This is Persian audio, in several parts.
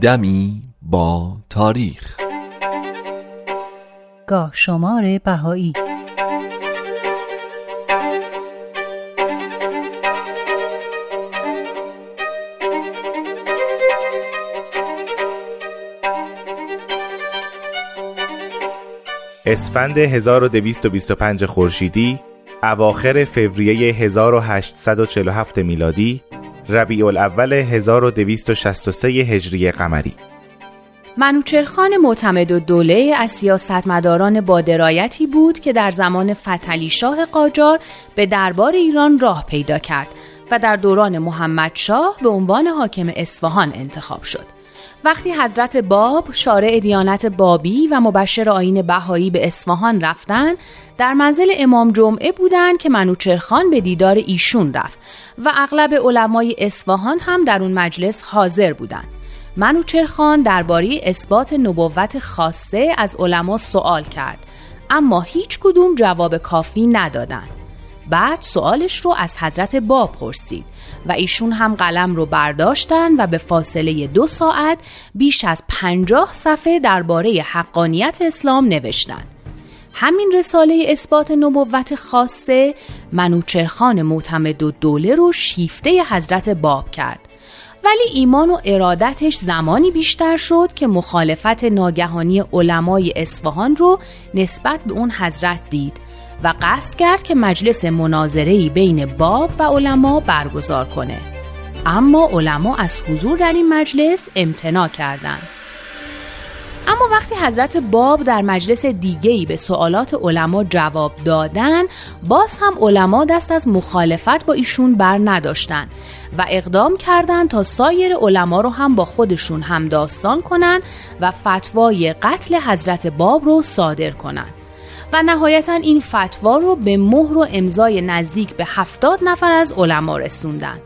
دمی با تاریخ. گاه شمار بهایی. اسفند 1225 خورشیدی اواخر فوریه 1847 میلادی ربیع الاول 1263 هجری قمری منوچرخان معتمد و دوله از سیاستمداران با درایتی بود که در زمان فتلی شاه قاجار به دربار ایران راه پیدا کرد و در دوران محمد شاه به عنوان حاکم اصفهان انتخاب شد. وقتی حضرت باب شارع دیانت بابی و مبشر آین بهایی به اصفهان رفتن در منزل امام جمعه بودند که منوچرخان به دیدار ایشون رفت و اغلب علمای اصفهان هم در اون مجلس حاضر بودند. منوچرخان درباره اثبات نبوت خاصه از علما سوال کرد اما هیچ کدوم جواب کافی ندادند. بعد سوالش رو از حضرت باب پرسید و ایشون هم قلم رو برداشتن و به فاصله دو ساعت بیش از پنجاه صفحه درباره حقانیت اسلام نوشتن. همین رساله اثبات نبوت خاصه منوچرخان معتمد و دوله رو شیفته حضرت باب کرد ولی ایمان و ارادتش زمانی بیشتر شد که مخالفت ناگهانی علمای اصفهان رو نسبت به اون حضرت دید و قصد کرد که مجلس مناظره‌ای بین باب و علما برگزار کنه. اما علما از حضور در این مجلس امتناع کردند. اما وقتی حضرت باب در مجلس دیگهی به سوالات علما جواب دادن باز هم علما دست از مخالفت با ایشون بر نداشتن و اقدام کردند تا سایر علما رو هم با خودشون هم داستان کنند و فتوای قتل حضرت باب رو صادر کنند و نهایتا این فتوا رو به مهر و امضای نزدیک به هفتاد نفر از علما رسوندن.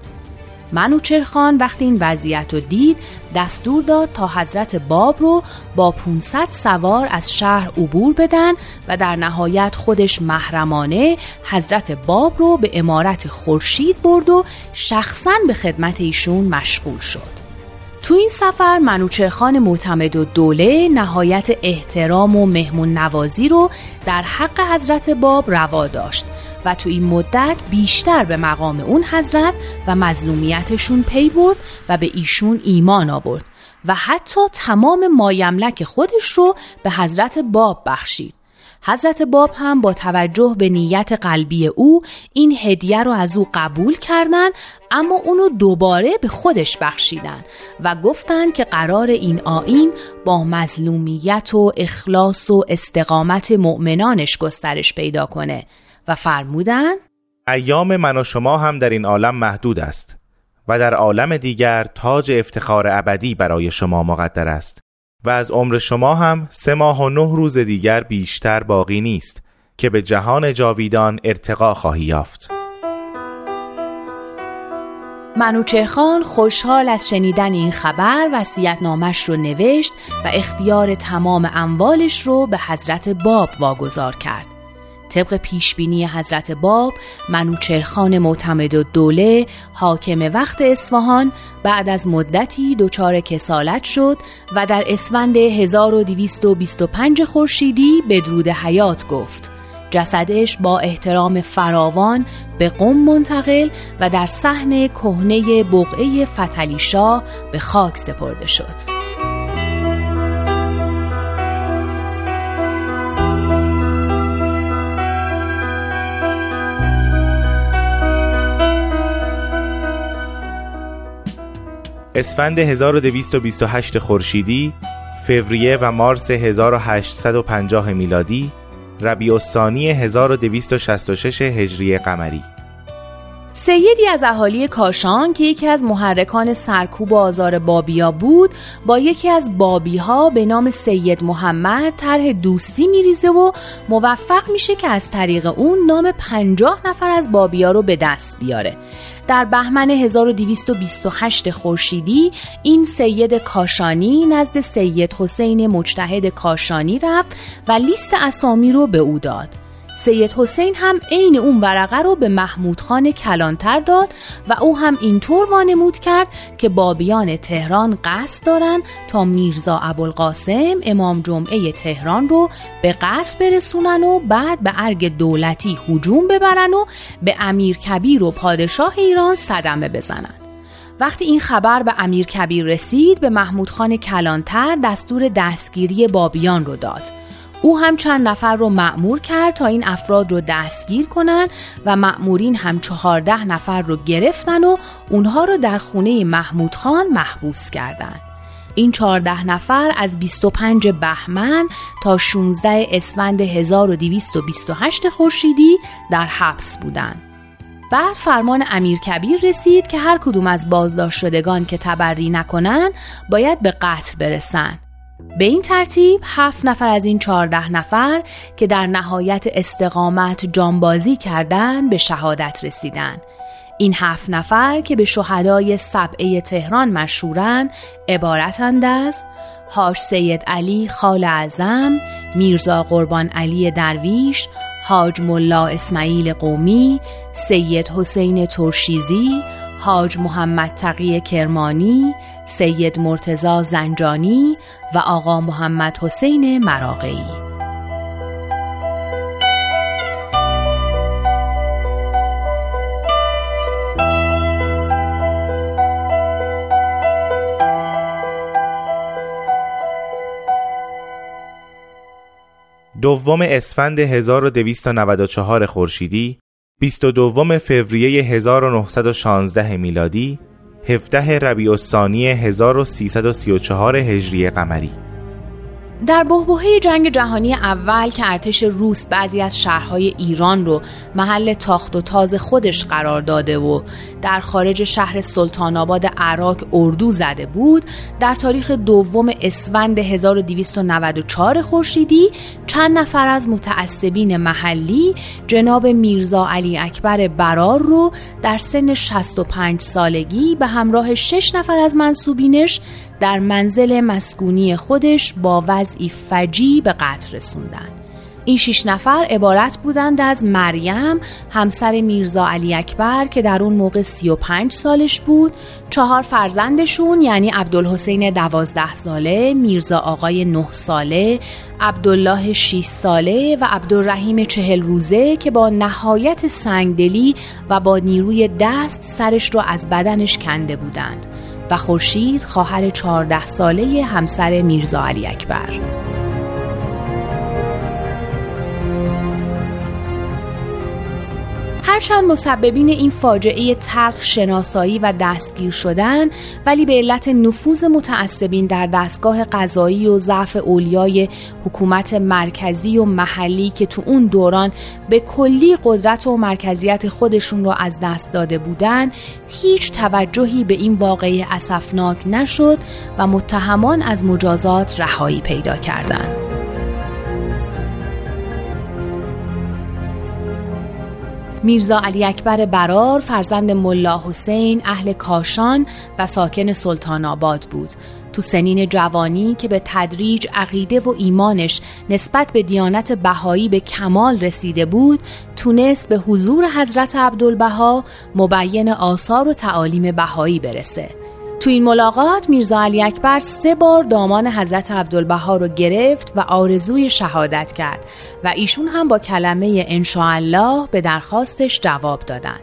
منوچرخان وقتی این وضعیت رو دید دستور داد تا حضرت باب رو با 500 سوار از شهر عبور بدن و در نهایت خودش محرمانه حضرت باب رو به امارت خورشید برد و شخصا به خدمت ایشون مشغول شد. تو این سفر منوچرخان معتمد و دوله نهایت احترام و مهمون نوازی رو در حق حضرت باب روا داشت و تو این مدت بیشتر به مقام اون حضرت و مظلومیتشون پی برد و به ایشون ایمان آورد و حتی تمام مایملک خودش رو به حضرت باب بخشید. حضرت باب هم با توجه به نیت قلبی او این هدیه رو از او قبول کردند اما اونو دوباره به خودش بخشیدن و گفتند که قرار این آین با مظلومیت و اخلاص و استقامت مؤمنانش گسترش پیدا کنه و فرمودن ایام من و شما هم در این عالم محدود است و در عالم دیگر تاج افتخار ابدی برای شما مقدر است. و از عمر شما هم سه ماه و نه روز دیگر بیشتر باقی نیست که به جهان جاویدان ارتقا خواهی یافت. منوچرخان خوشحال از شنیدن این خبر وسیعت نامش رو نوشت و اختیار تمام اموالش رو به حضرت باب واگذار کرد. طبق پیشبینی حضرت باب منوچرخان معتمد و دوله حاکم وقت اصفهان بعد از مدتی دچار کسالت شد و در اسفند 1225 خورشیدی بدرود حیات گفت جسدش با احترام فراوان به قم منتقل و در صحن کهنه بقعه فتلی شاه به خاک سپرده شد. اسفند 1228 خورشیدی، فوریه و مارس 1850 میلادی، ربیع الثانی 1266 هجری قمری. سیدی از اهالی کاشان که یکی از محرکان سرکوب آزار بابیا بود با یکی از بابی ها به نام سید محمد طرح دوستی میریزه و موفق میشه که از طریق اون نام پنجاه نفر از بابیا رو به دست بیاره. در بهمن 1228 خورشیدی این سید کاشانی نزد سید حسین مجتهد کاشانی رفت و لیست اسامی رو به او داد. سید حسین هم عین اون ورقه رو به محمود خان کلانتر داد و او هم اینطور وانمود کرد که بابیان تهران قصد دارن تا میرزا ابوالقاسم امام جمعه تهران رو به قتل برسونن و بعد به ارگ دولتی هجوم ببرن و به امیر کبیر و پادشاه ایران صدمه بزنن. وقتی این خبر به امیر کبیر رسید به محمود خان کلانتر دستور دستگیری بابیان رو داد. او هم چند نفر رو معمور کرد تا این افراد رو دستگیر کنن و معمورین هم چهارده نفر رو گرفتن و اونها رو در خونه محمود خان محبوس کردند. این چهارده نفر از 25 بهمن تا 16 اسفند 1228 خورشیدی در حبس بودند. بعد فرمان امیر کبیر رسید که هر کدوم از بازداشت شدگان که تبری نکنن باید به قتل برسن. به این ترتیب هفت نفر از این چهارده نفر که در نهایت استقامت جانبازی کردند به شهادت رسیدند. این هفت نفر که به شهدای سبعه تهران مشهورند عبارتند از هاش سید علی خال اعظم، میرزا قربان علی درویش، حاج ملا اسماعیل قومی، سید حسین ترشیزی، حاج محمد تقی کرمانی، سید مرتزا زنجانی و آقا محمد حسین مراقعی دوم اسفند 1294 خورشیدی 22 فوریه 1916 میلادی 17 ربیع الثانی 1334 هجری قمری. در بحبوحه جنگ جهانی اول که ارتش روس بعضی از شهرهای ایران رو محل تاخت و تاز خودش قرار داده و در خارج شهر سلطان آباد عراق اردو زده بود در تاریخ دوم اسفند 1294 خورشیدی چند نفر از متعصبین محلی جناب میرزا علی اکبر برار رو در سن 65 سالگی به همراه 6 نفر از منصوبینش در منزل مسکونی خودش با وضعی فجی به قتل رسوندن. این شش نفر عبارت بودند از مریم همسر میرزا علی اکبر که در اون موقع 35 سالش بود چهار فرزندشون یعنی عبدالحسین دوازده ساله میرزا آقای 9 ساله عبدالله 6 ساله و عبدالرحیم چهل روزه که با نهایت سنگدلی و با نیروی دست سرش رو از بدنش کنده بودند. و خورشید خواهر چهارده ساله همسر میرزا علی اکبر. هرچند مسببین این فاجعه تلخ شناسایی و دستگیر شدن ولی به علت نفوذ متعصبین در دستگاه قضایی و ضعف اولیای حکومت مرکزی و محلی که تو اون دوران به کلی قدرت و مرکزیت خودشون رو از دست داده بودن هیچ توجهی به این واقعه اسفناک نشد و متهمان از مجازات رهایی پیدا کردند. میرزا علی اکبر برار فرزند ملا حسین اهل کاشان و ساکن سلطان آباد بود. تو سنین جوانی که به تدریج عقیده و ایمانش نسبت به دیانت بهایی به کمال رسیده بود تونست به حضور حضرت عبدالبها مبین آثار و تعالیم بهایی برسه. تو این ملاقات میرزا علی اکبر سه بار دامان حضرت عبدالبها رو گرفت و آرزوی شهادت کرد و ایشون هم با کلمه انشاءالله به درخواستش جواب دادن.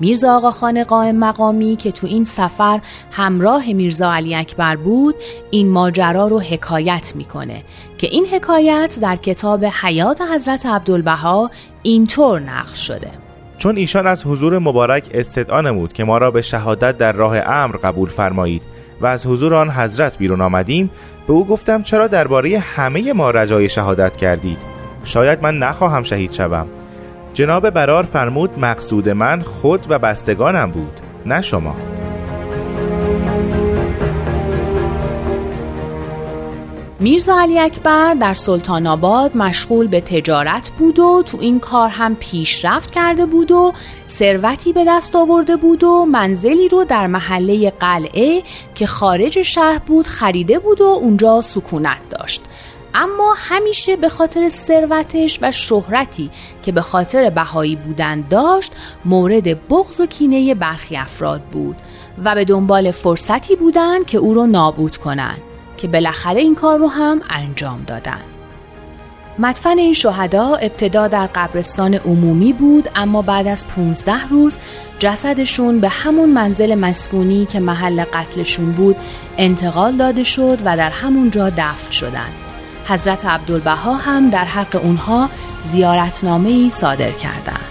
میرزا آقا خان قائم مقامی که تو این سفر همراه میرزا علی اکبر بود این ماجرا رو حکایت می‌کنه که این حکایت در کتاب حیات حضرت عبدالبها اینطور نقل شده. چون ایشان از حضور مبارک استدعا نمود که ما را به شهادت در راه امر قبول فرمایید و از حضور آن حضرت بیرون آمدیم به او گفتم چرا درباره همه ما رجای شهادت کردید؟ شاید من نخواهم شهید شوم. جناب برار فرمود مقصود من خود و بستگانم بود نه شما. میرزا علی اکبر در سلطان آباد مشغول به تجارت بود و تو این کار هم پیشرفت کرده بود و ثروتی به دست آورده بود و منزلی رو در محله قلعه که خارج شهر بود خریده بود و اونجا سکونت داشت. اما همیشه به خاطر ثروتش و شهرتی که به خاطر بهایی بودن داشت مورد بغض و کینه برخی افراد بود و به دنبال فرصتی بودند که او را نابود کنند. که بالاخره این کار رو هم انجام دادن مدفن این شهدا ابتدا در قبرستان عمومی بود اما بعد از 15 روز جسدشون به همون منزل مسکونی که محل قتلشون بود انتقال داده شد و در همونجا دفن شدند. حضرت عبدالبها هم در حق اونها زیارتنامه ای صادر کردند.